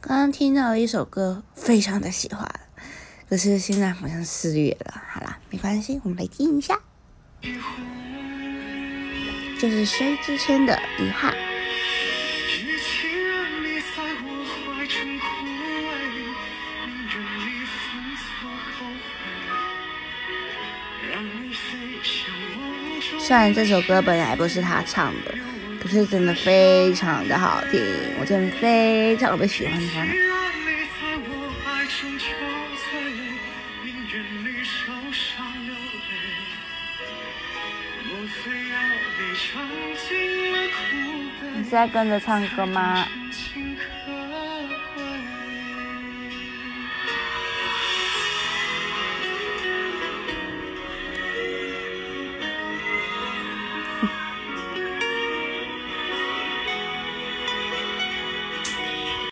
刚刚听到了一首歌，非常的喜欢，可是现在好像四月了。好啦，没关系，我们来听一下，就是薛之谦的《遗憾》。虽然这首歌本来不是他唱的。可是真的非常的好听，我真的非常的喜欢它。你在跟着唱歌吗？